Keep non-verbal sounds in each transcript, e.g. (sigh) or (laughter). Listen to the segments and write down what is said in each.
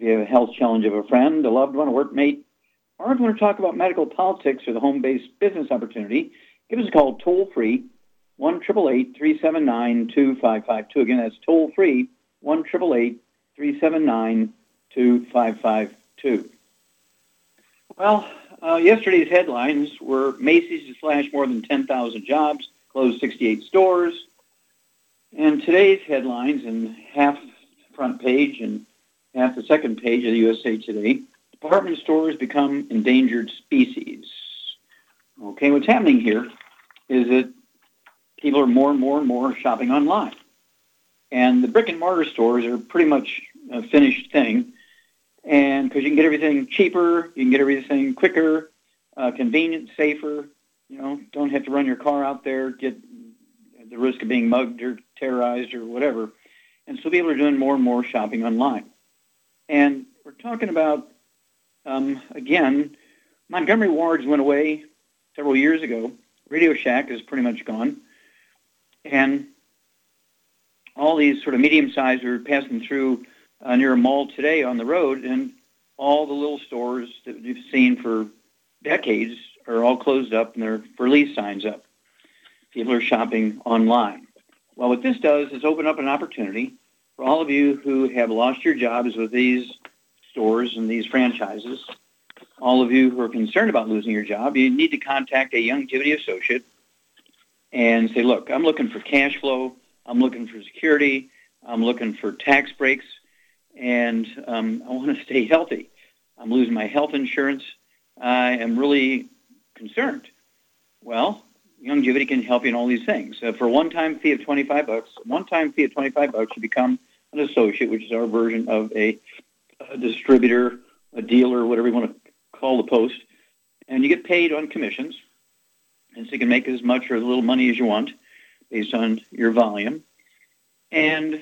if you have a health challenge of a friend, a loved one, a workmate, or if you want to talk about medical politics or the home-based business opportunity, give us a call toll-free, 1-379-2552. Again, that's toll-free, 1-379-2552. Well, uh, yesterday's headlines were Macy's to slash more than 10,000 jobs, closed 68 stores. And today's headlines in half front page and half the second page of the USA Today, department stores become endangered species. Okay, what's happening here is that people are more and more and more shopping online. And the brick and mortar stores are pretty much a finished thing. And because you can get everything cheaper, you can get everything quicker, uh, convenient, safer. You know, don't have to run your car out there, get the risk of being mugged or terrorized or whatever. And so people are doing more and more shopping online. And we're talking about, um, again, Montgomery Wards went away several years ago. Radio Shack is pretty much gone. And all these sort of medium-sized are passing through uh, near a mall today on the road, and all the little stores that you've seen for decades are all closed up and they're for lease signs up. People are shopping online. Well, what this does is open up an opportunity for all of you who have lost your jobs with these stores and these franchises. All of you who are concerned about losing your job, you need to contact a Youngevity associate and say, look, I'm looking for cash flow. I'm looking for security. I'm looking for tax breaks and um, I want to (laughs) stay healthy. I'm losing my health insurance. I am really concerned. Well, Youngevity can help you in all these things. Uh, for a one-time fee of 25 bucks, one-time fee of 25 bucks, you become an associate, which is our version of a, a distributor, a dealer, whatever you want to call the post, and you get paid on commissions. And so you can make as much or as little money as you want based on your volume. And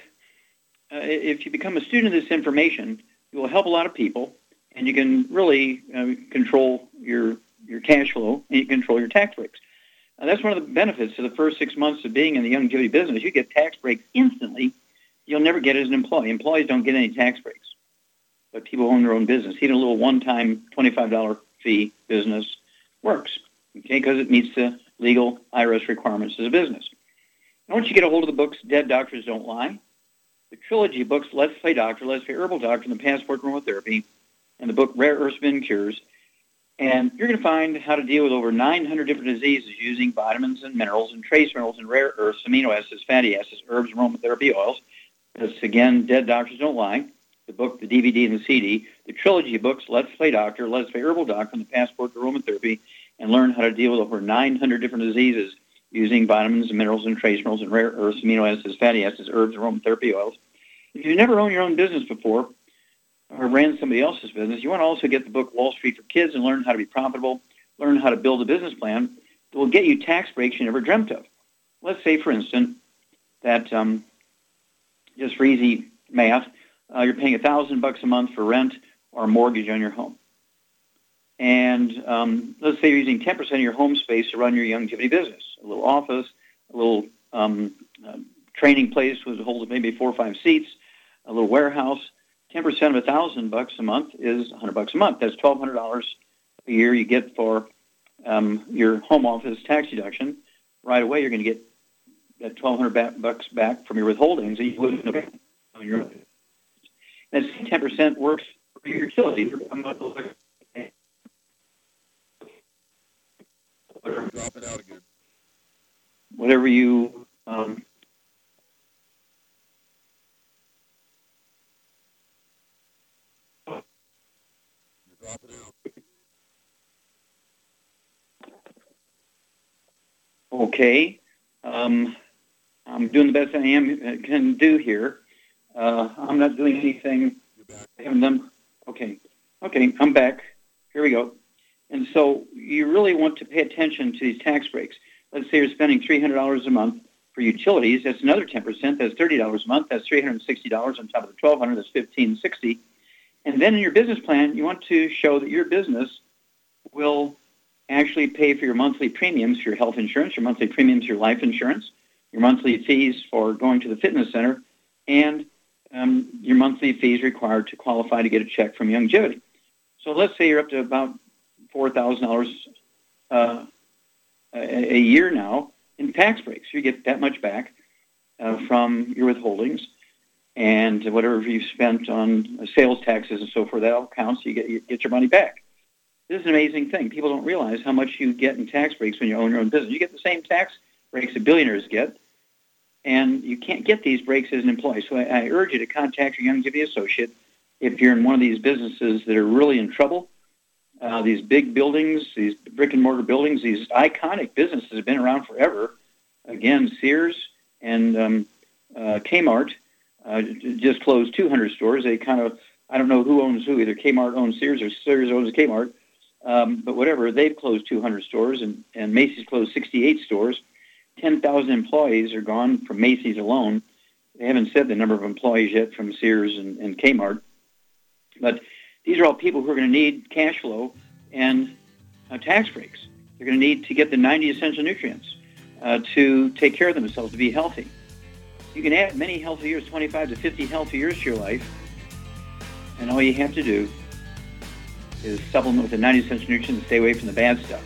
uh, if you become a student of this information, you will help a lot of people, and you can really uh, control your your cash flow and you control your tax breaks. That's one of the benefits of the first six months of being in the young Youngevity business. You get tax breaks instantly. You'll never get as an employee. Employees don't get any tax breaks, but people own their own business. Even a little one-time $25 fee business works, okay, because it meets the legal IRS requirements as a business. And once you get a hold of the books, Dead Doctors Don't Lie, the trilogy books Let's Play Doctor, Let's Play Herbal Doctor, and the Passport Aromatherapy, and the book Rare Earth Spin Cures. And you're going to find how to deal with over 900 different diseases using vitamins and minerals and trace minerals and rare earths, amino acids, fatty acids, herbs, aromatherapy oils. That's, again, Dead Doctors Don't Lie, the book, the DVD, and the CD. The trilogy books Let's Play Doctor, Let's Play Herbal Doctor, and the Passport to Aromatherapy, and learn how to deal with over 900 different diseases using vitamins and minerals and trace minerals and rare earths, amino acids, fatty acids, herbs, aromatherapy oils. If you've never owned your own business before or ran somebody else's business, you want to also get the book Wall Street for Kids and learn how to be profitable, learn how to build a business plan that will get you tax breaks you never dreamt of. Let's say, for instance, that um, just for easy math, uh, you're paying a thousand bucks a month for rent or mortgage on your home. And um, let's say you're using 10% of your home space to run your Youngevity business, a little office, a little um, uh, training place with hold maybe four or five seats, a little warehouse. 10% of a thousand bucks a month is 100 bucks a month. That's $1,200 a year you get for um, your home office tax deduction. Right away, you're going to get that 1,200 bucks back from your withholdings that you wouldn't have on your own. That 10% works for your utilities. Whatever, Drop it out again. whatever you um, dropping out. Okay. Um, I'm doing the best I am uh, can do here. Uh, I'm not doing anything. I haven't done. Okay. Okay. I'm back. Here we go. And so you really want to pay attention to these tax breaks. Let's say you're spending $300 a month for utilities. That's another 10%. That's $30 a month. That's $360 on top of the 1,200. That's 1,560. And then in your business plan, you want to show that your business will actually pay for your monthly premiums for your health insurance, your monthly premiums for your life insurance, your monthly fees for going to the fitness center, and um, your monthly fees required to qualify to get a check from Youngevity. So let's say you're up to about four thousand uh, dollars a a year now in tax breaks. You get that much back uh, from your withholdings, and whatever you spent on sales taxes and so forth, that all counts. You get you get your money back. This is an amazing thing. People don't realize how much you get in tax breaks when you own your own business. You get the same tax breaks that billionaires get, and you can't get these breaks as an employee. So I, I urge you to contact your Young Youngevity associate if you're in one of these businesses that are really in trouble. Uh, these big buildings, these brick and mortar buildings, these iconic businesses have been around forever. Again, Sears and um, uh, Kmart uh, just closed 200 stores. They kind of, I don't know who owns who. Either Kmart owns Sears or Sears owns Kmart. Um, but whatever, they've closed 200 stores, and, and Macy's closed 68 stores. 10,000 employees are gone from Macy's alone. They haven't said the number of employees yet from Sears and, and Kmart. But these are all people who are going to need cash flow and uh, tax breaks. They're going to need to get the 90 essential nutrients uh, to take care of themselves, to be healthy. You can add many healthy years, 25 to 50 healthy years to your life, and all you have to do is supplement with the 90 essential nutrients and stay away from the bad stuff.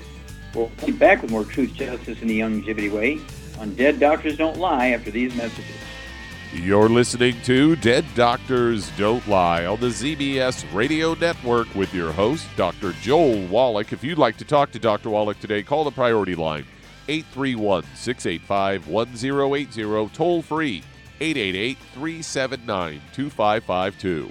We'll be back with more truth, justice, and the Youngevity Way on Dead Doctors Don't Lie after these messages. You're listening to Dead Doctors Don't Lie on the ZBS Radio Network with your host, Dr. Joel Wallach. If you'd like to talk to Dr. Wallach today, call the priority line 831 685 1080, toll free 888 379 2552.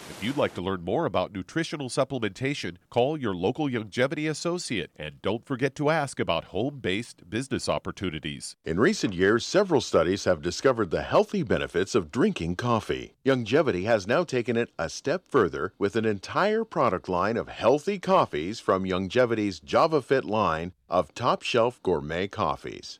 If you'd like to learn more about nutritional supplementation, call your local Youngevity associate and don't forget to ask about home based business opportunities. In recent years, several studies have discovered the healthy benefits of drinking coffee. Youngevity has now taken it a step further with an entire product line of healthy coffees from Youngevity's JavaFit line of top shelf gourmet coffees.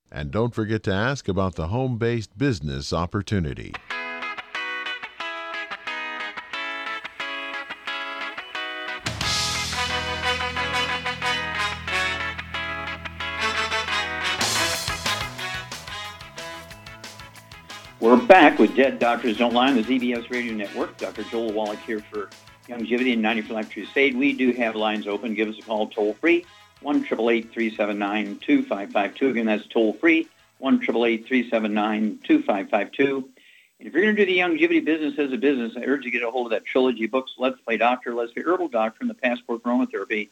And don't forget to ask about the home based business opportunity. We're back with Dead Doctors Don't Lie on the ZBS Radio Network. Dr. Joel Wallach here for Youngevity and 90 for Life Crusade. We do have lines open. Give us a call toll free, 1 379 2552 Again, that's toll free, 1 379 2552 And if you're going to do the Youngevity business as a business, I urge you to get a hold of that trilogy books, Let's Play Doctor, Let's Play Herbal Doctor, and the Passport Aromatherapy,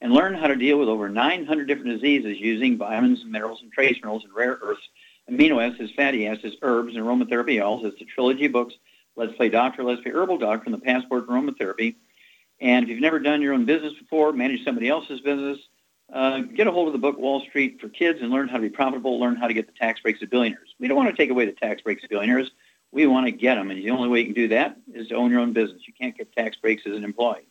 and learn how to deal with over 900 different diseases using vitamins and minerals and trace minerals and rare earths amino acids, fatty acids, herbs, and aromatherapy oils. It's the trilogy books, Let's Play Doctor, Let's Play Herbal Doctor, and the Passport Aromatherapy. And if you've never done your own business before, manage somebody else's business, uh, get a hold of the book Wall Street for Kids and learn how to be profitable, learn how to get the tax breaks of billionaires. We don't want to take away the tax breaks of billionaires. We want to get them, and the only way you can do that is to own your own business. You can't get tax breaks as an employee.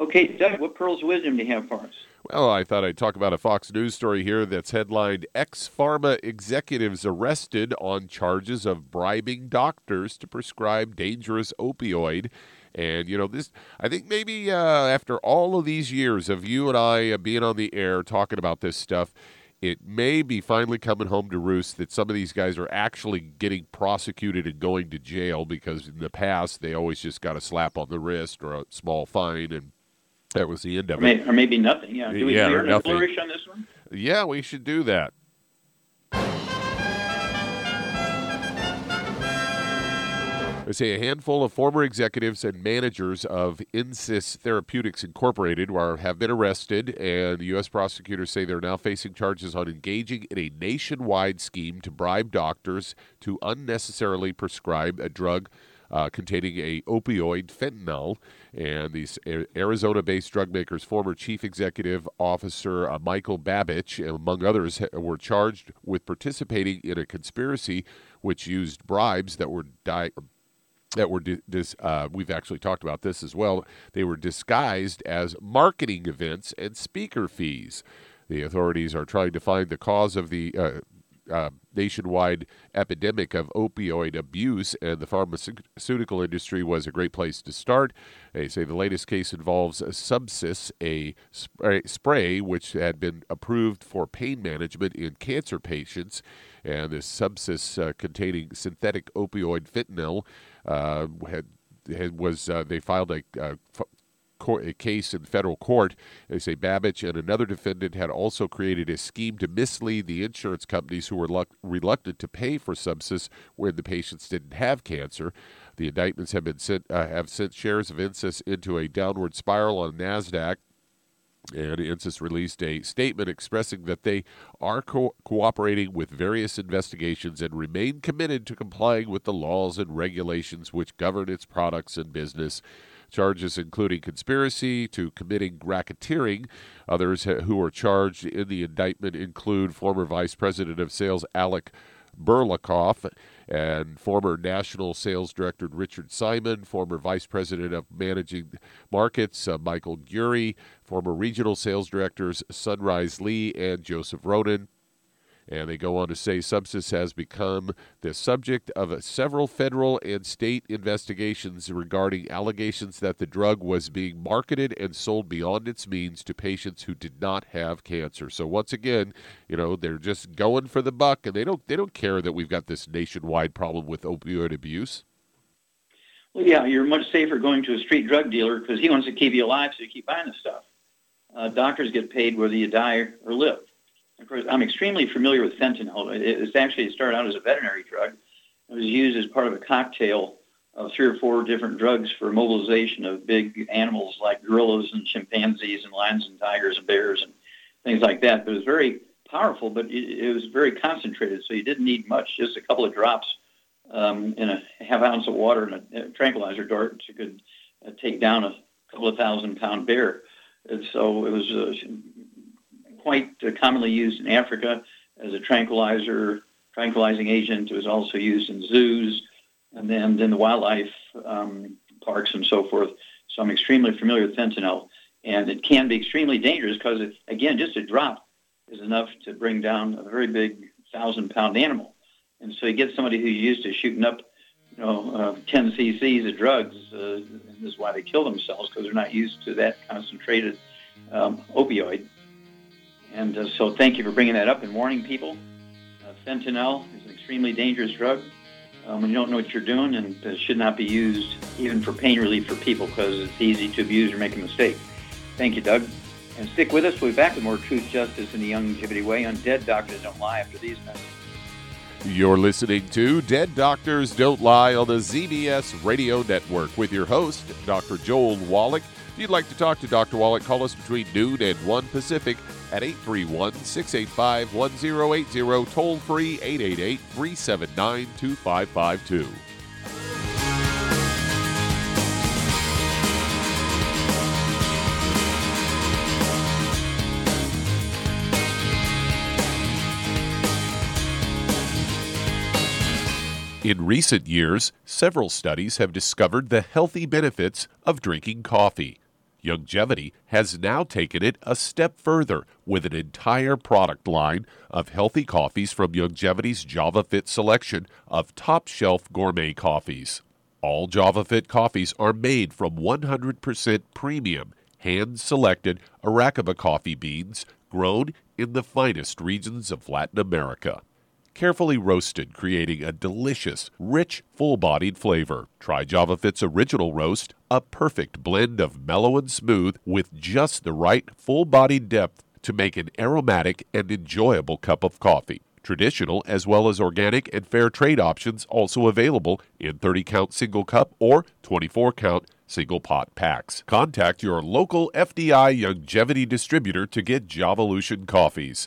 Okay, Doug, what pearls of wisdom do you have for us? Well, I thought I'd talk about a Fox News story here that's headlined Ex Pharma Executives Arrested on Charges of Bribing Doctors to Prescribe Dangerous Opioid. And, you know, this, I think maybe uh, after all of these years of you and I uh, being on the air talking about this stuff, it may be finally coming home to roost that some of these guys are actually getting prosecuted and going to jail because in the past they always just got a slap on the wrist or a small fine and that was the end of or it. or maybe nothing. Yeah. Do we yeah, a flourish on this one? Yeah, we should do that. They say a handful of former executives and managers of Insys Therapeutics Incorporated are, have been arrested, and the U.S. prosecutors say they're now facing charges on engaging in a nationwide scheme to bribe doctors to unnecessarily prescribe a drug uh, containing a opioid fentanyl. And these Arizona-based drug makers' former chief executive officer uh, Michael Babich, among others, were charged with participating in a conspiracy which used bribes that were di- that were dis- uh, we've actually talked about this as well. They were disguised as marketing events and speaker fees. The authorities are trying to find the cause of the uh, uh, nationwide epidemic of opioid abuse, and the pharmaceutical industry was a great place to start. They say the latest case involves a Subsys, a spray, which had been approved for pain management in cancer patients, and this Subsys uh, containing synthetic opioid fentanyl uh, had, had was uh, they filed a, a a case in federal court. They say Babich and another defendant had also created a scheme to mislead the insurance companies who were luck- reluctant to pay for Subsys when the patients didn't have cancer. The indictments have been sent uh, have sent shares of Insys into a downward spiral on Nasdaq. And Insys released a statement expressing that they are co- cooperating with various investigations and remain committed to complying with the laws and regulations which govern its products and business charges including conspiracy to committing racketeering. Others who are charged in the indictment include former Vice President of Sales Alec Burlakoff and former National Sales Director Richard Simon, former Vice President of Managing Markets uh, Michael Gurry, former Regional Sales Directors Sunrise Lee and Joseph Rowan, and they go on to say Subsys has become the subject of several federal and state investigations regarding allegations that the drug was being marketed and sold beyond its means to patients who did not have cancer. So once again, you know, they're just going for the buck and they don't they don't care that we've got this nationwide problem with opioid abuse. Well, yeah, you're much safer going to a street drug dealer because he wants to keep you alive, so you keep buying the stuff. Uh, doctors get paid whether you die or live. Of course, I'm extremely familiar with fentanyl. It, it's actually it started out as a veterinary drug. It was used as part of a cocktail of three or four different drugs for mobilization of big animals like gorillas and chimpanzees and lions and tigers and bears and things like that. But it was very powerful, but it, was very concentrated, so you didn't need much, just a couple of drops um, in a half ounce of water and a, tranquilizer dart could uh, take down a couple of thousand pound bear. And so it was uh, quite commonly used in Africa as a tranquilizer, tranquilizing agent. It was also used in zoos and then in the wildlife um, parks and so forth. So I'm extremely familiar with fentanyl. And it can be extremely dangerous because, again, just a drop is enough to bring down a very big thousand pound animal. And so you get somebody who's used to shooting up, you know, uh, 10 cc's of drugs. Uh, this is why they kill themselves because they're not used to that concentrated um, opioid. And uh, so thank you for bringing that up and warning people. Uh, fentanyl is an extremely dangerous drug. um, when you don't know what you're doing, and it should not be used even for pain relief for people because it's easy to abuse or make a mistake. Thank you, Doug. And stick with us. We'll be back with more truth, justice, and the Youngevity way on Dead Doctors Don't Lie after these messages. You're listening to Dead Doctors Don't Lie on the ZBS Radio Network with your host, Dr. Joel Wallach. You'd like to talk to Dr. Wallach, call us between noon and 1 Pacific at 831 685 1080, toll free 888 379 2552. In recent years, several studies have discovered the healthy benefits of drinking coffee. Youngevity has now taken it a step further with an entire product line of healthy coffees from Youngevity's JavaFit selection of top shelf gourmet coffees. All JavaFit coffees are made from 100% premium, hand selected Arabica coffee beans grown in the finest regions of Latin America carefully roasted, creating a delicious, rich, full bodied flavor. Try Java Fit's original roast, a perfect blend of mellow and smooth with just the right full bodied depth to make an aromatic and enjoyable cup of coffee. Traditional as well as organic and fair trade options also available in 30 count single cup or 24 count single pot packs. Contact your local FDI Youngevity distributor to get Javalution coffees.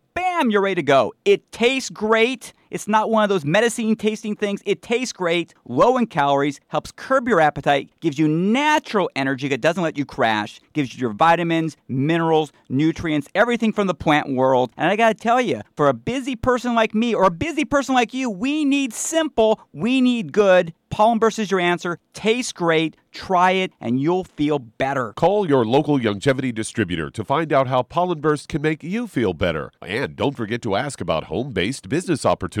bam, you're ready to go. It tastes great. It's not one of those medicine tasting things. It tastes great, low in calories, helps curb your appetite, gives you natural energy that doesn't let you crash, gives you your vitamins, minerals, nutrients, everything from the plant world. And I gotta tell you, for a busy person like me or a busy person like you, we need simple, we need good. Pollen Burst is your answer. Tastes great. Try it and you'll feel better. Call your local Youngevity distributor to find out how Pollen Burst can make you feel better. And don't forget to ask about home based business opportunities.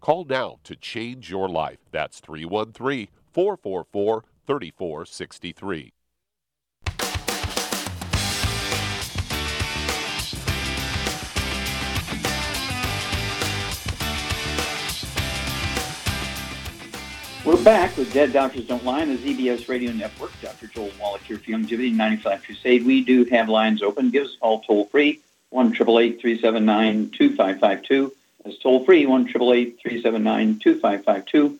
Call now to change your life. That's 313 444 3463. We're back with Dead Doctors Don't Lie on the ZBS Radio Network. Dr. Joel Wallach here for Youngevity 95 Crusade. We do have lines open. Give us a call toll free, 1 379 2552. That's toll free, 1 379 2552.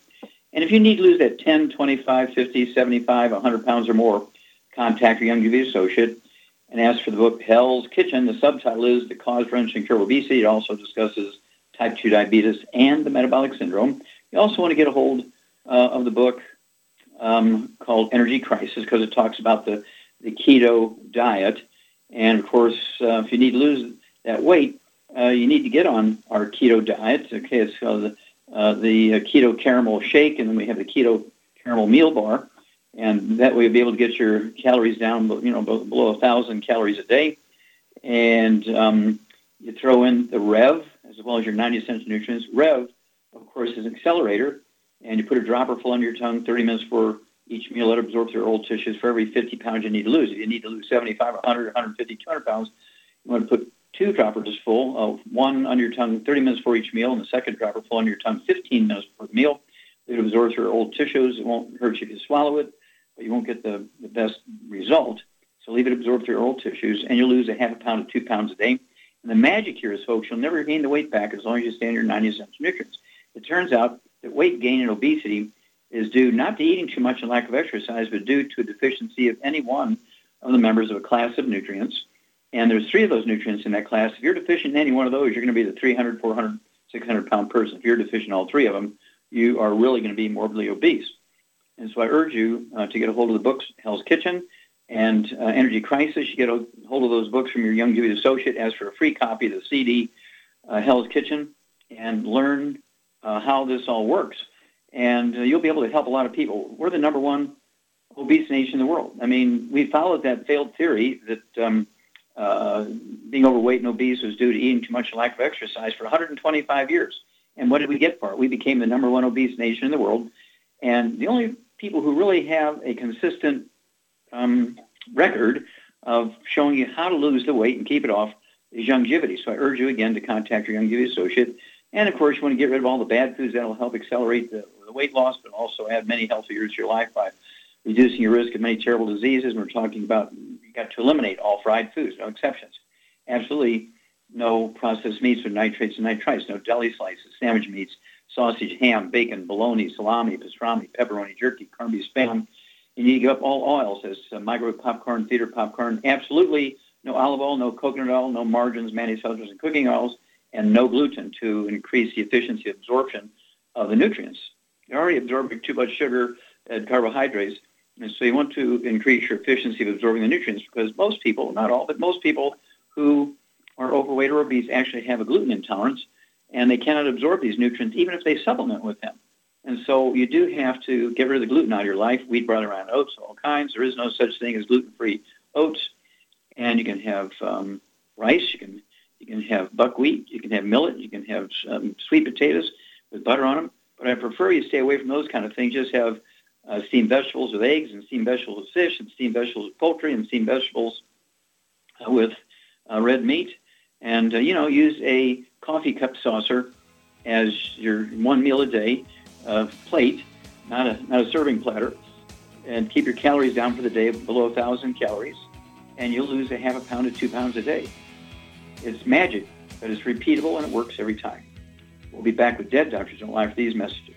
And if you need to lose that 10, 25, 50, 75, 100 pounds or more, contact your Youngevity associate and ask for the book Hell's Kitchen. The subtitle is The Cause, Prevention, and Cure of Obesity. It also discusses type 2 diabetes and the metabolic syndrome. You also want to get a hold uh, of the book um, called Energy Crisis because it talks about the, the keto diet. And of course, uh, if you need to lose that weight, uh, you need to get on our keto diet. Okay, it's the, uh, the uh, keto caramel shake, and then we have the keto caramel meal bar. And that way you'll be able to get your calories down, you know, below a thousand calories a day. And um, you throw in the Rev as well as your 90 essential nutrients. Rev, of course, is an accelerator and you put a dropper full under your tongue 30 minutes for each meal that absorbs your old tissues for every 50 pounds you need to lose. If you need to lose 75, 100, 150, 200 pounds, you want to put two droppers full, of one on your tongue 30 minutes before each meal, and the second dropper full on your tongue 15 minutes before meal. It absorbs your old tissues. It won't hurt you if you swallow it, but you won't get the, the best result. So leave it absorbed through your old tissues, and you'll lose a half a pound to two pounds a day. And the magic here is, folks, you'll never gain the weight back as long as you stay on your 90 essential nutrients. It turns out that weight gain and obesity is due not to eating too much and lack of exercise, but due to a deficiency of any one of the members of a class of nutrients. And there's three of those nutrients in that class. If you're deficient in any one of those, you're going to be the 300, 400, 600 pound person. If you're deficient in all three of them, you are really going to be morbidly obese. And so I urge you uh, to get a hold of the books Hell's Kitchen and uh, Energy Crisis. You get a hold of those books from your Young Youngevity associate. Ask for a free copy of the CD uh, Hell's Kitchen and learn uh, how this all works and uh, you'll be able to help a lot of people. We're the number one obese nation in the world. I mean, we followed that failed theory that um, uh, being overweight and obese was due to eating too much and lack of exercise for 125 years. And what did we get for it? We became the number one obese nation in the world. And the only people who really have a consistent um, record of showing you how to lose the weight and keep it off is Youngevity. So I urge you again to contact your Youngevity associate. And of course, you want to get rid of all the bad foods that'll help accelerate the the weight loss, but also add many healthy years to your life by reducing your risk of many terrible diseases. And we're talking about got to eliminate all fried foods, no exceptions. Absolutely no processed meats with nitrates and nitrites, no deli slices, sandwich meats, sausage, ham, bacon, bologna, salami, pastrami, pepperoni, jerky, corned beef, spam. You need to give up all oils as uh, microwave popcorn, theater popcorn. Absolutely no olive oil, no coconut oil, no margarines, mayonnaise, sulfurs, and cooking oils, and no gluten to increase the efficiency of absorption of the nutrients. You're already absorbing too much sugar and carbohydrates. And so you want to increase your efficiency of absorbing the nutrients because most people, not all, but most people who are overweight or obese actually have a gluten intolerance and they cannot absorb these nutrients even if they supplement with them. And so you do have to get rid of the gluten out of your life. Wheat, brought around oats, all kinds. There is no such thing as gluten-free oats. And you can have um, rice. You can you can have buckwheat. You can have millet. You can have um, sweet potatoes with butter on them. But I prefer you stay away from those kind of things. Just have uh, steamed vegetables with eggs and steamed vegetables with fish and steamed vegetables with poultry and steamed vegetables uh, with uh, red meat. And, uh, you know, use a coffee cup saucer as your one meal a day uh, plate, not a, not a serving platter. And keep your calories down for the day below 1,000 calories. And you'll lose a half a pound to two pounds a day. It's magic, but it's repeatable and it works every time. We'll be back with Dead Doctors Don't Lie for these messages.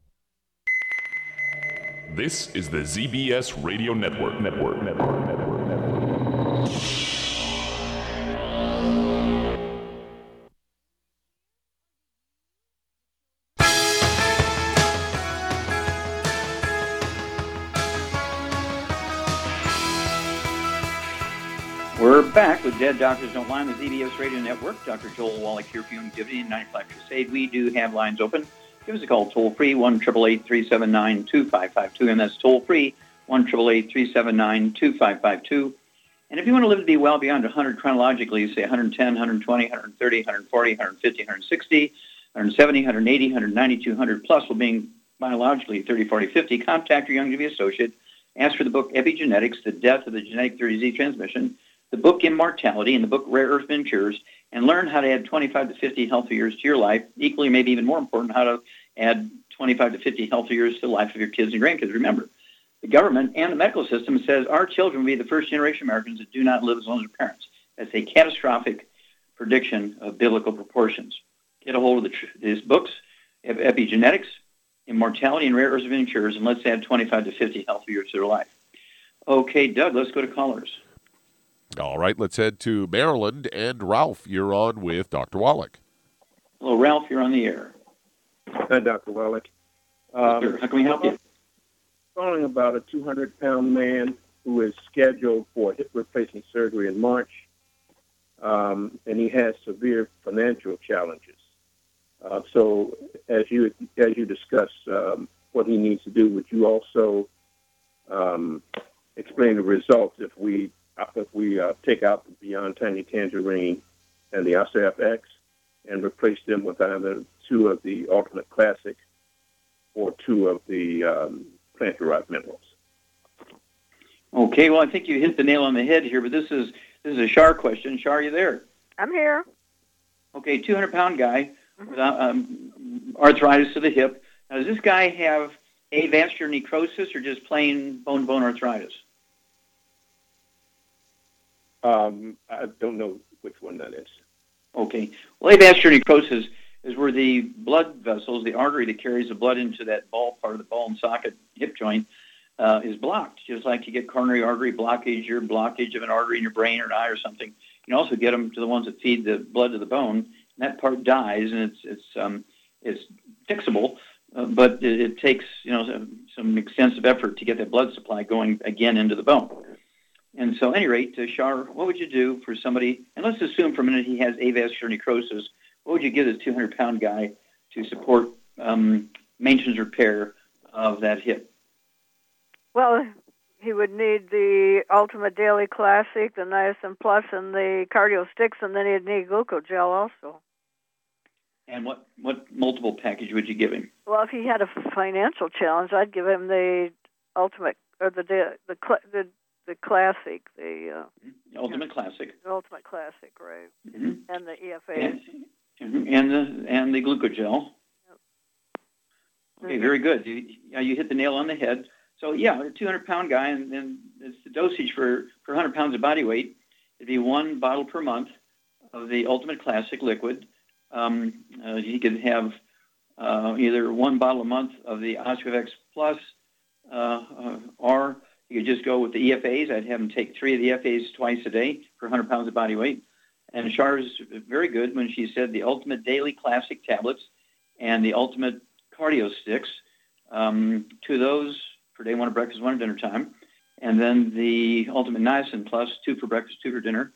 This is the ZBS Radio Network. Network. Network. Network. Network. We're back with Dead Doctors Don't Lie on the ZBS Radio Network. Dr. Joel Wallach here for Youngevity and 95 Crusade. We do have lines open. Give us a call toll free, 1 379 2552, and that's toll free, 1 379 2552. And if you want to live to be well beyond 100 chronologically, say 110, 120, 130, 140, 150, 160, 170, 180, 190, 200 plus, while being biologically 30, 40, 50, contact your Youngevity associate. Ask for the book Epigenetics, The Death of the Genetic Disease Transmission, the book Immortality, and the book Rare Earth Ventures and learn how to add 25 to 50 healthy years to your life. Equally, maybe even more important, how to add 25 to 50 healthy years to the life of your kids and grandkids. Remember, the government and the medical system says our children will be the first generation Americans that do not live as long as their parents. That's a catastrophic prediction of biblical proportions. Get a hold of the, these books, Epigenetics, Immortality, and Rare Earth Ventures, and let's add 25 to 50 healthy years to their life. Okay, Doug, let's go to callers. All right, let's head to Maryland. And Ralph, you're on with Dr. Wallach. Hello, Ralph, you're on the air. Hi, Dr. Wallach. Um, How can we help you? Calling about a 200 pound man who is scheduled for hip replacement surgery in March, um, and he has severe financial challenges. Uh, so, as you as you discuss um, what he needs to do, would you also um, explain the results if we if we uh, take out the Beyond Tangy Tangerine and the OsteoFX and replace them with either two of the Ultimate Classic or two of the um, plant-derived minerals. Okay, well, I think you hit the nail on the head here, but this is this is a Shar question. Shar, are you there? I'm here. Okay, 200-pound guy with um, arthritis to the hip. Now, does this guy have avascular necrosis or just plain bone-bone arthritis? Um, I don't know which one that is. Okay. Well, avascular necrosis is where the blood vessels, the artery that carries the blood into that ball part of the ball and socket hip joint, uh, is blocked. Just like you get coronary artery blockage or blockage of an artery in your brain or an eye or something. You can also get them to the ones that feed the blood to the bone. And that part dies, and it's it's um, it's fixable, uh, but it, it takes you know some, some extensive effort to get that blood supply going again into the bone. And so, at any rate, uh, Shar, what would you do for somebody? And let's assume for a minute he has avascular necrosis. What would you give this 200-pound guy to support um, maintenance repair of that hip? Well, he would need the Ultimate Daily Classic, the Niacin Plus, and the Cardio Sticks, and then he'd need Glucogel also. And what, what multiple package would you give him? Well, if he had a financial challenge, I'd give him the Ultimate or the the the the, the classic, the uh, Ultimate Classic, the ultimate classic, right? Mhm. And the EFA. and, mhm, and the and the glucogel. Okay, very good. You, yeah, you hit the nail on the head. So yeah, a 200 pound guy, and then it's the dosage for for 100 pounds of body weight. It'd be one bottle per month of the Ultimate Classic liquid. Um, uh, he could have uh, either one bottle a month of the OsteoFX Plus, uh, uh, or you could just go with the EFAs. I'd have him take three of the EFAs twice a day for 100 pounds of body weight. And Char is very good when she said the Ultimate Daily Classic tablets and the Ultimate Cardio sticks. Um, two of those per day, one at breakfast, one at dinner time. And then the Ultimate Niacin Plus, two for breakfast, two for dinner.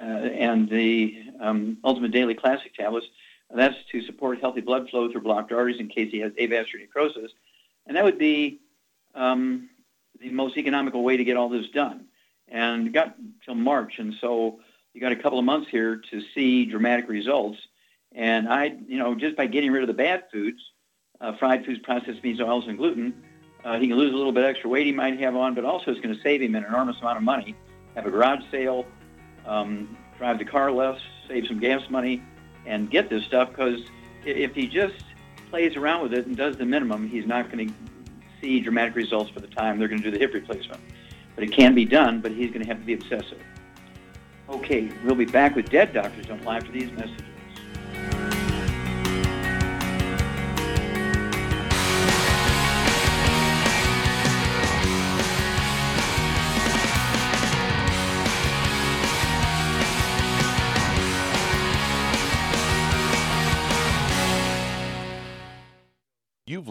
Uh, and the um, Ultimate Daily Classic tablets, that's to support healthy blood flow through blocked arteries in case he has avascular necrosis. And that would be um, the most economical way to get all this done. And got till March, and so you got a couple of months here to see dramatic results. And I, you know, just by getting rid of the bad foods, uh, fried foods, processed meats, oils, and gluten, uh, he can lose a little bit extra weight he might have on, but also it's going to save him an enormous amount of money. Have a garage sale, um, drive the car less, save some gas money, and get this stuff because if he just plays around with it and does the minimum, he's not going to see dramatic results for the time they're going to do the hip replacement. But it can be done, but he's going to have to be obsessive. Okay, we'll be back with Dead Doctors Don't after these messages.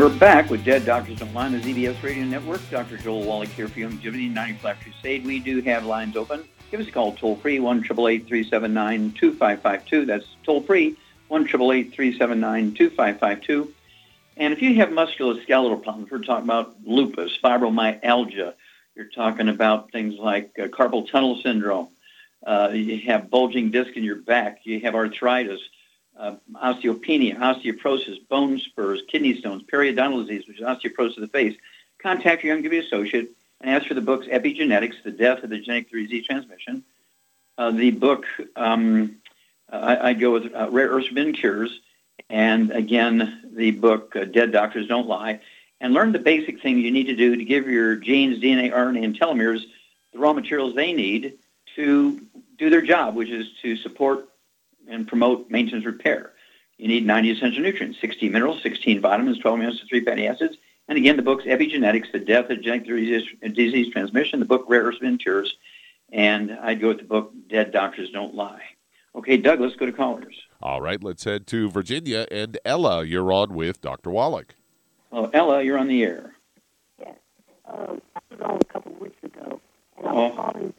We're back with Dead Doctors Don't Lie, the ZBS Radio Network. Dr. Joel Wallach here for Youngevity 90 Flat Crusade. We do have lines open. Give us a call toll free, 1 379 2552. That's toll free, 1 379 2552. And if you have musculoskeletal problems, we're talking about lupus, fibromyalgia, you're talking about things like uh, carpal tunnel syndrome, uh, you have bulging disc in your back, you have arthritis, uh, osteopenia, osteoporosis, bone spurs, kidney stones, periodontal disease, which is osteoporosis of the face, contact your Youngevity associate and ask for the books Epigenetics, The Death of the Genetic Disease Transmission, uh, the book, um, I, would go with uh, Rare Earths Forbidden Cures, and again, the book uh, Dead Doctors Don't Lie, and learn the basic things you need to do to give your genes, DNA, RNA, and telomeres the raw materials they need to do their job, which is to support and promote maintenance repair. You need 90 essential nutrients, 16 minerals, 16 vitamins, 12 minerals, 3 fatty acids. And again, the book's Epigenetics, The Death of Genetic Disease, Disease Transmission, the book Rare Cures. And I'd go with the book Dead Doctors Don't Lie. Okay, Doug, let's go to callers. All right, let's head to Virginia. And Ella, you're on with Dr. Wallach. Oh, Ella, you're on the air. Yes. Um, I was on a couple of weeks ago, and I was Oh. calling.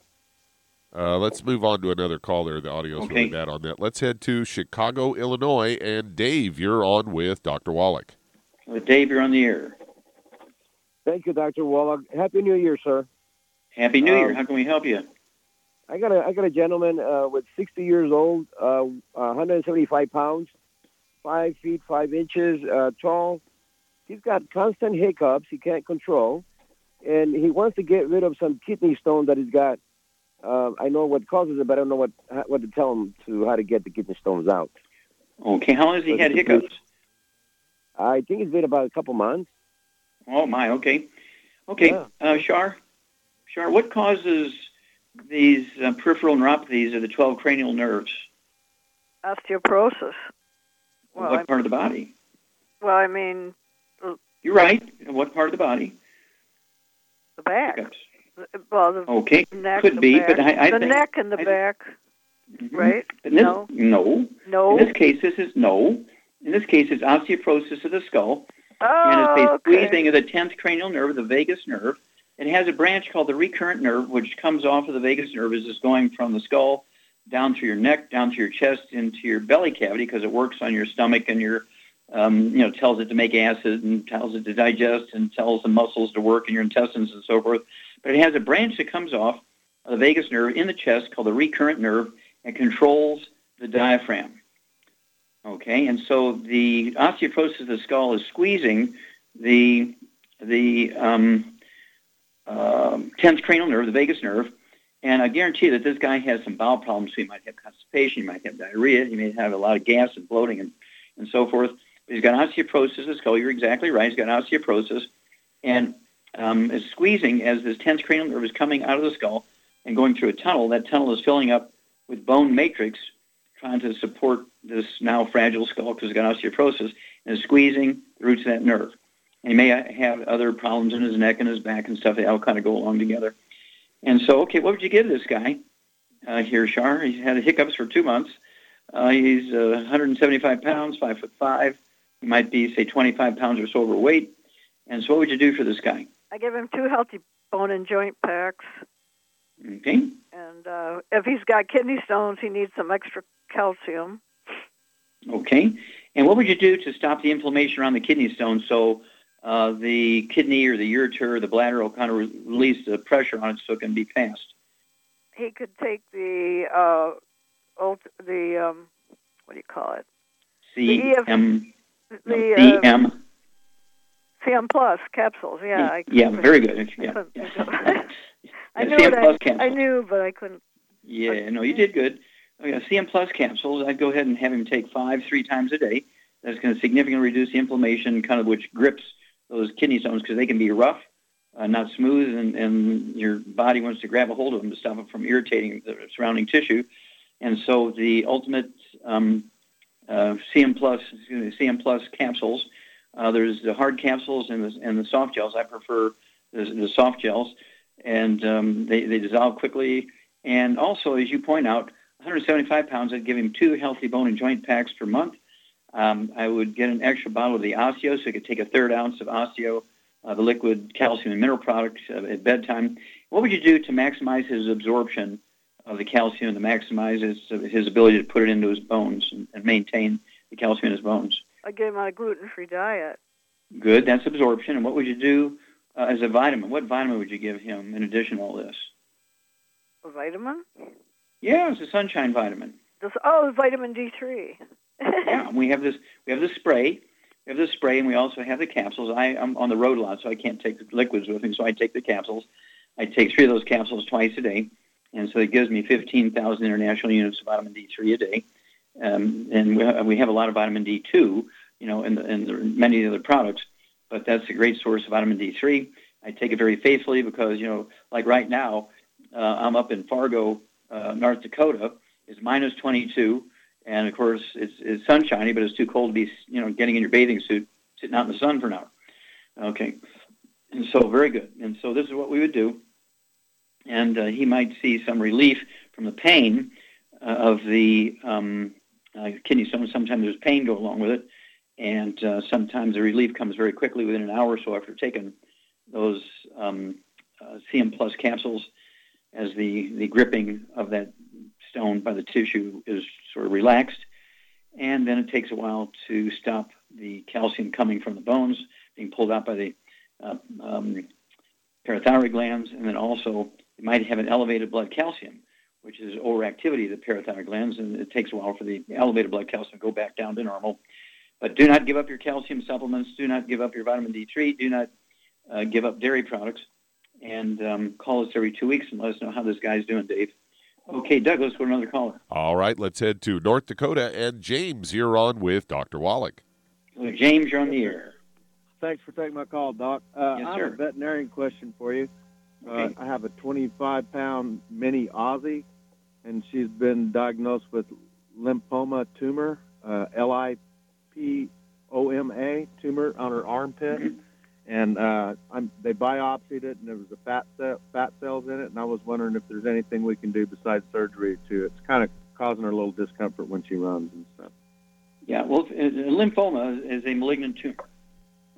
Uh, let's move on to another caller. The audio's really Okay. bad on that. Let's head to Chicago, Illinois. And Dave, you're on with Dr. Wallach. Uh, Dave, you're on the air. Thank you, Dr. Wallach. Happy New Year, sir. Happy New Year. Um, How can we help you? I got a I got a gentleman uh, with 60 years old, uh, 175 pounds, five feet five inches uh, tall. He's got constant hiccups he can't control, and he wants to get rid of some kidney stone that he's got. Uh, I know what causes it, but I don't know what what to tell him to how to get the kidney stones out. Okay, how long has he had hiccups? I think it's been about a couple months. Oh my, okay, okay. Yeah. Uh, Shar, Shar, what causes these uh, peripheral neuropathies of the 12 cranial nerves? Osteoporosis. Well, what I, part of the body? well, I mean, You're right. What part of the body? the back. Hiccups. Well, the Okay, neck, could be, back. but I, I the think neck and the I- back, Mhm. right? This, No. no. No. In this case, this is no. In this case, it's osteoporosis of the skull, and Oh, it's a okay. squeezing of the 10th cranial nerve, the vagus nerve. It has a branch called the recurrent nerve, which comes off of the vagus nerve as it's going from the skull down through your neck, down through your chest, into your belly cavity, because it works on your stomach and your, um, you know, tells it to make acid and tells it to digest and tells the muscles to work in your intestines and so forth. But it has a branch that comes off of the vagus nerve in the chest called the recurrent nerve and controls the diaphragm. Okay, and so the osteoporosis of the skull is squeezing the the um, um, 10th cranial nerve, the vagus nerve, and I guarantee that this guy has some bowel problems. So he might have constipation, he might have diarrhea, he may have a lot of gas and bloating and, and so forth. But he's got osteoporosis of the skull. You're exactly right. He's got osteoporosis, and um, is squeezing as this 10th cranial nerve is coming out of the skull and going through a tunnel. That tunnel is filling up with bone matrix, trying to support this now fragile skull because it's got osteoporosis, and is squeezing the roots of that nerve. And he may have other problems in his neck and his back and stuff. They all kind of go along together. And so, okay, what would you give this guy uh, here, Shar? He's had hiccups for two months. Uh, he's uh, 175 pounds, five foot five. He might be, say, 25 pounds or so overweight. And so, what would you do for this guy? I give him two healthy bone and joint packs, Okay. and uh, if he's got kidney stones, he needs some extra calcium. Okay. And what would you do to stop the inflammation around the kidney stone so uh, the kidney or the ureter or the bladder will kind of re- release the pressure on it so it can be passed? He could take the uh, ult- the um, what do you call it? C M The C uh, M. CM Plus capsules. Yeah. I Yeah, very good. I Yeah. couldn't think of it. (laughs) I knew CM. Plus I, capsules. I knew, but I couldn't. Yeah, no, you did good. Oh, yeah, CM Plus capsules, I'd go ahead and have him take five, three times a day. That's going to significantly reduce the inflammation, kind of which grips those kidney stones because they can be rough, uh, not smooth, and, and your body wants to grab a hold of them to stop it from irritating the surrounding tissue. And so the ultimate um, uh, CM Plus, excuse me, CM Plus capsules. Uh, there's the hard capsules and the and the soft gels. I prefer the, the soft gels, and um, they they dissolve quickly. And also, as you point out, 175 pounds. I'd give him two healthy bone and joint packs per month. Um, I would get an extra bottle of the Osteo, so he could take a third ounce of Osteo, uh, the liquid calcium and mineral product uh, at bedtime. What would you do to maximize his absorption of the calcium, and to maximize his, his ability to put it into his bones and, and maintain the calcium in his bones? I gave him a gluten-free diet. Good, that's absorption. And what would you do uh, as a vitamin? What vitamin would you give him in addition to all this? A vitamin? Yeah, it's a sunshine vitamin. This, oh, vitamin D3. yeah, we have this. We have the spray. We have the spray, and we also have the capsules. I, I'm on the road a lot, so I can't take the liquids with me. So I take the capsules. I take three of those capsules twice a day, and so it gives me 15,000 international units of vitamin D3 a day. Um, and we have, we have a lot of vitamin D2, you know, in, the, in the, many other products. But that's a great source of vitamin D3. I take it very faithfully because, you know, like right now, uh, I'm up in Fargo, uh, North Dakota. It's minus 22, and of course it's, it's sunshiny, but it's too cold to be you know getting in your bathing suit, sitting out in the sun for an hour. Okay, and so very good. And so this is what we would do, and uh, he might see some relief from the pain uh, of the um, uh, kidney stone. Sometimes there's pain go along with it, and uh, sometimes the relief comes very quickly within an hour. Or so after taking those um, uh, CM Plus capsules, as the the gripping of that stone by the tissue is sort of relaxed, and then it takes a while to stop the calcium coming from the bones being pulled out by the uh, um, parathyroid glands, and then also you might have an elevated blood calcium, which is overactivity of the parathyroid glands, and it takes a while for the elevated blood calcium to go back down to normal. But do not give up your calcium supplements. Do not give up your vitamin D3. Do not uh, give up dairy products. And um, call us every two weeks and let us know how this guy's doing, Dave. Okay, Douglas, for another caller. All right, let's head to North Dakota. And James, you're on with Dr. Wallach. James, you're on the air. Thanks for taking my call, Doc. Uh, Yes, I have a veterinarian question for you. Okay. Uh, I have a 25 pound mini Aussie, and she's been diagnosed with lymphoma tumor, uh, L I P O M A tumor on her armpit. Mm-hmm. And uh, I'm, they biopsied it, and there was a fat cell, fat cells in it. And I was wondering if there's anything we can do besides surgery to. It's kind of causing her a little discomfort when she runs and stuff. Yeah, well, lymphoma is a malignant tumor.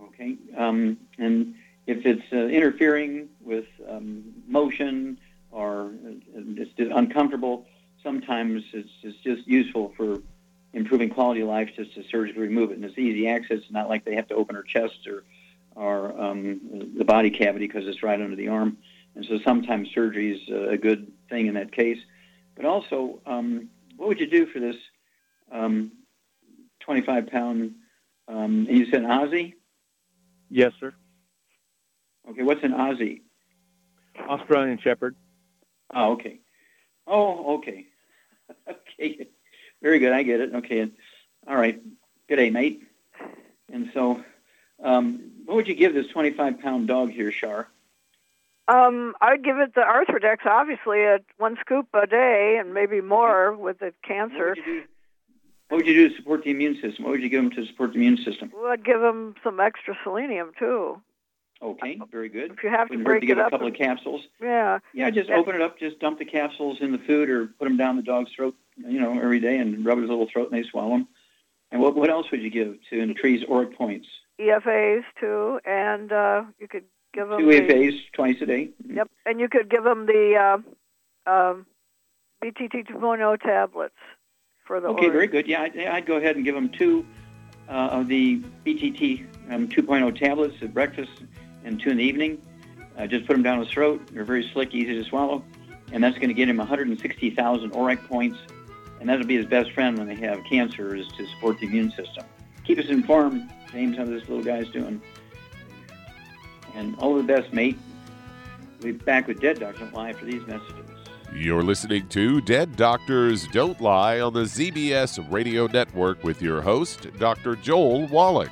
Okay, um, and if it's uh, interfering with um, motion or it's just uncomfortable, sometimes it's, it's just useful for improving quality of life just to surgically remove it. And it's easy access. It's not like they have to open her chest or or um, the body cavity because it's right under the arm. And so sometimes surgery is a good thing in that case. But also, um, what would you do for this um, 25 pound, um, and you said Aussie? Yes, sir. Okay, what's an Aussie? Australian Shepherd. Oh, okay. Oh, okay. (laughs) okay. Very good. I get it. Okay. All right. Good day, mate. And so, um, what would you give this 25 pound dog here, Shar? Um, I'd give it the Arthrodex, obviously, at one scoop a day and maybe more with the cancer. What would you do to support the immune system? What would you give them to support the immune system? Well, I'd give them some extra selenium too. Okay, very good. If you have to break to give it a couple and- of capsules. Yeah. Yeah, just open it up. Just dump the capsules in the food or put them down the dog's throat, you know, every day and rub his little throat and they swallow them. And what, what else would you give to increase ORAC points? EFAs too, and uh, you could give them Two the, EFAs twice a day. Yep, and you could give them the uh, um, BTT 2.0 tablets for the. Okay, ORAC. very good. Yeah, I'd, I'd go ahead and give them two uh, of the BTT um, 2.0 tablets at breakfast and two in the evening. Uh, just put them down his throat. They're very slick, easy to swallow, and that's going to get him 160,000 ORAC points, and that'll be his best friend when they have cancer, is to support the immune system. Keep us informed, James, how this little guy's doing. And all the best, mate. We'll be back with Dead Doctors Don't Lie for these messages. You're listening to Dead Doctors Don't Lie on the ZBS Radio Network with your host, Dr. Joel Wallach.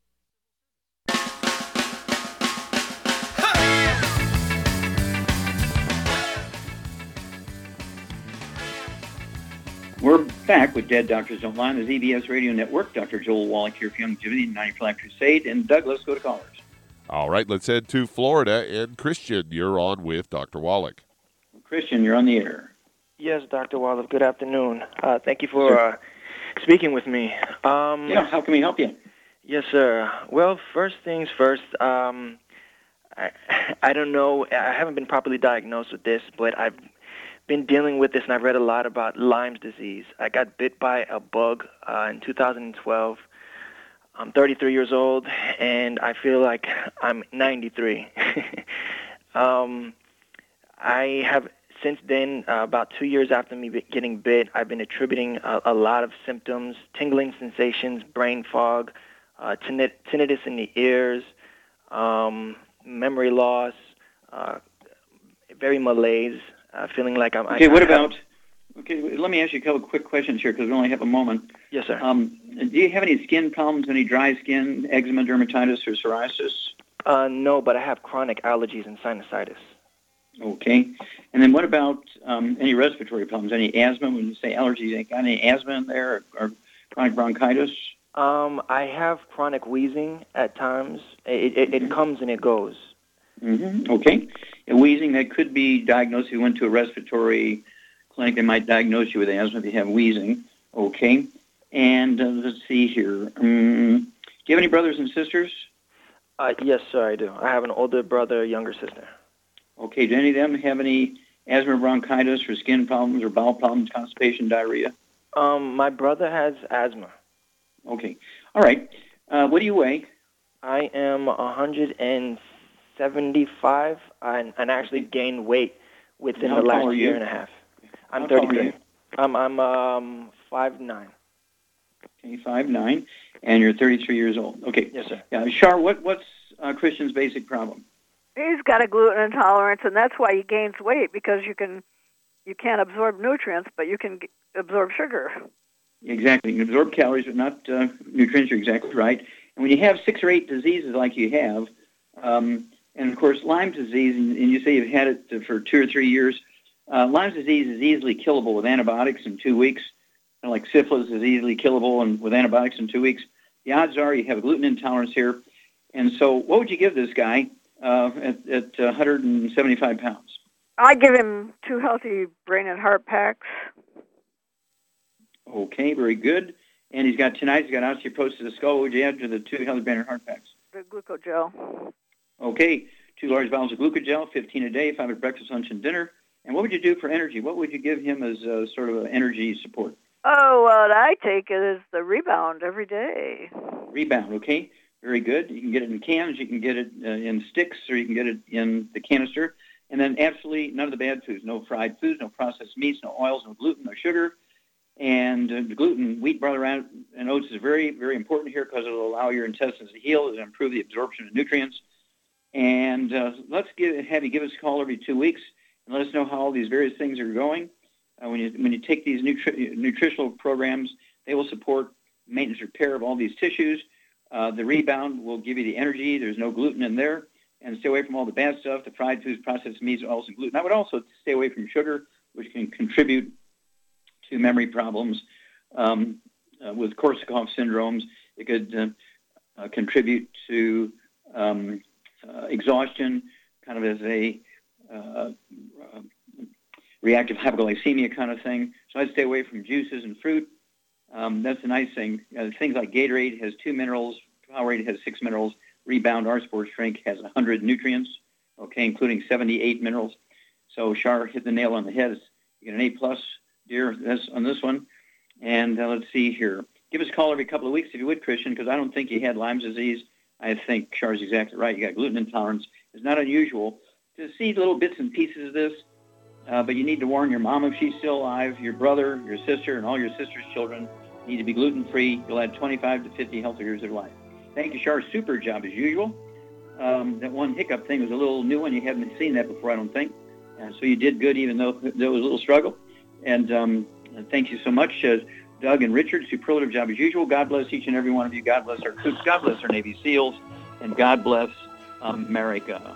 Back with Dead Doctors Don't Lie on the ZBS Radio Network. Dr. Joel Wallach here for Youngevity and 90 Flat Crusade. And Doug, let's go to callers. All right, let's head to Florida. And Christian, you're on with Dr. Wallach. Christian, you're on the air. Yes, Dr. Wallach. Good afternoon. Uh, thank you for uh, speaking with me. Um, Yeah, how can we help you? Yes, sir. Well, first things first. Um, I, I don't know. I haven't been properly diagnosed with this, but I've been dealing with this, and I've read a lot about Lyme's disease. I got bit by a bug uh, in 2012. I'm 33 years old, and I feel like I'm 93. (laughs) um, I have since then, uh, about two years after me getting bit, I've been attributing a, a lot of symptoms: tingling sensations, brain fog, uh, tinni- tinnitus in the ears, um, memory loss, uh, very malaise, uh, feeling like I'm. Okay, I, what I- about? Okay, let me ask you a couple quick questions here because we only have a moment. Yes, sir. Um, do you have any skin problems, any dry skin, eczema, dermatitis, or psoriasis? Uh, no, but I have chronic allergies and sinusitis. Okay. And then what about um, any respiratory problems? Any asthma? When you say allergies, you got any asthma in there or, or chronic bronchitis? Um, I have chronic wheezing at times. It, it, it comes and it goes. Hmm Okay. And wheezing, that could be diagnosed. If you went to a respiratory clinic, they might diagnose you with asthma if you have wheezing. Okay. And uh, let's see here. Um, do you have any brothers and sisters? Uh, yes, sir, I do. I have an older brother, younger sister. Okay. Do any of them have any asthma, bronchitis, or skin problems, or bowel problems, constipation, diarrhea? Um, my brother has asthma. Okay. All right. Uh, what do you weigh? I am 175 and, and actually gained weight within How the last are you? year and a half. I'm How tall are 33. you? I'm I'm um five nine. Okay, five nine, and you're 33 years old. Okay. Yes, sir. Yeah, Shar, what what's uh, Christian's basic problem? He's got a gluten intolerance, and that's why he gains weight because you can you can't absorb nutrients, but you can g- absorb sugar. Exactly. You can absorb calories, but not uh, nutrients. You're exactly right. And when you have six or eight diseases like you have, um, and of course Lyme disease, and, you say you've had it for two or three years, uh, Lyme disease is easily killable with antibiotics in two weeks. And like syphilis is easily killable and with antibiotics in two weeks. The odds are you have a gluten intolerance here. And so, what would you give this guy uh, at, at 175 pounds? I give him two healthy brain and heart packs. Okay, very good. And he's got tonight. He's got osteoporosis of the skull. What would you add to the two healthy brain and heart packs? The glucogel. Okay, two large bottles of glucogel, 15 a day, five at breakfast, lunch, and dinner. And what would you do for energy? What would you give him as uh, sort of an energy support? Oh, what I take it is the rebound every day. Rebound, okay? Very good. You can get it in cans, you can get it uh, in sticks, or you can get it in the canister. And then absolutely none of the bad foods. No fried foods, no processed meats, no oils, no gluten, no sugar. And uh, the gluten, wheat, barley, and oats is very, very important here because it will allow your intestines to heal. It'll improve the absorption of nutrients. And uh, let's give, have you give us a call every two weeks and let us know how all these various things are going. Uh, when you when you take these nutri- nutritional programs, they will support maintenance repair of all these tissues. Uh, the rebound will give you the energy. There's no gluten in there, and stay away from all the bad stuff, the fried foods, processed meats, oils, and gluten. I would also stay away from sugar, which can contribute to memory problems um, uh, with Korsakoff syndromes. It could uh, uh, contribute to um, uh, exhaustion, kind of as a uh, reactive hypoglycemia kind of thing. So I'd stay away from juices and fruit. Um, that's a nice thing. Uh, things like Gatorade has two minerals, Powerade has six minerals, Rebound Our Sports Drink has 100 nutrients, okay, including 78 minerals. So Shar hit the nail on the head. You get an A plus, dear, this, on this one. And uh, let's see here. Give us a call every couple of weeks if you would, Christian, because I don't think you had Lyme's disease. I think Char's exactly right. You got gluten intolerance. It's not unusual to see little bits and pieces of this uh, but you need to warn your mom if she's still alive, your brother, your sister, and all your sister's children need to be gluten free. You'll add 25 to 50 healthy years of life. Thank you, Shar. Super job as usual. Um, that one hiccup thing was a little new one. You haven't seen that before, I don't think. Uh, so you did good, even though there was a little struggle. And um, thank you so much, uh, Doug and Richard. Superlative job as usual. God bless each and every one of you. God bless our troops. God bless our Navy SEALs. And God bless America.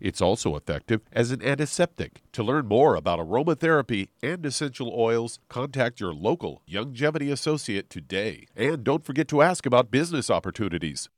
It's also effective as an antiseptic. To learn more about aromatherapy and essential oils, contact your local Youngevity associate today. And don't forget to ask about business opportunities.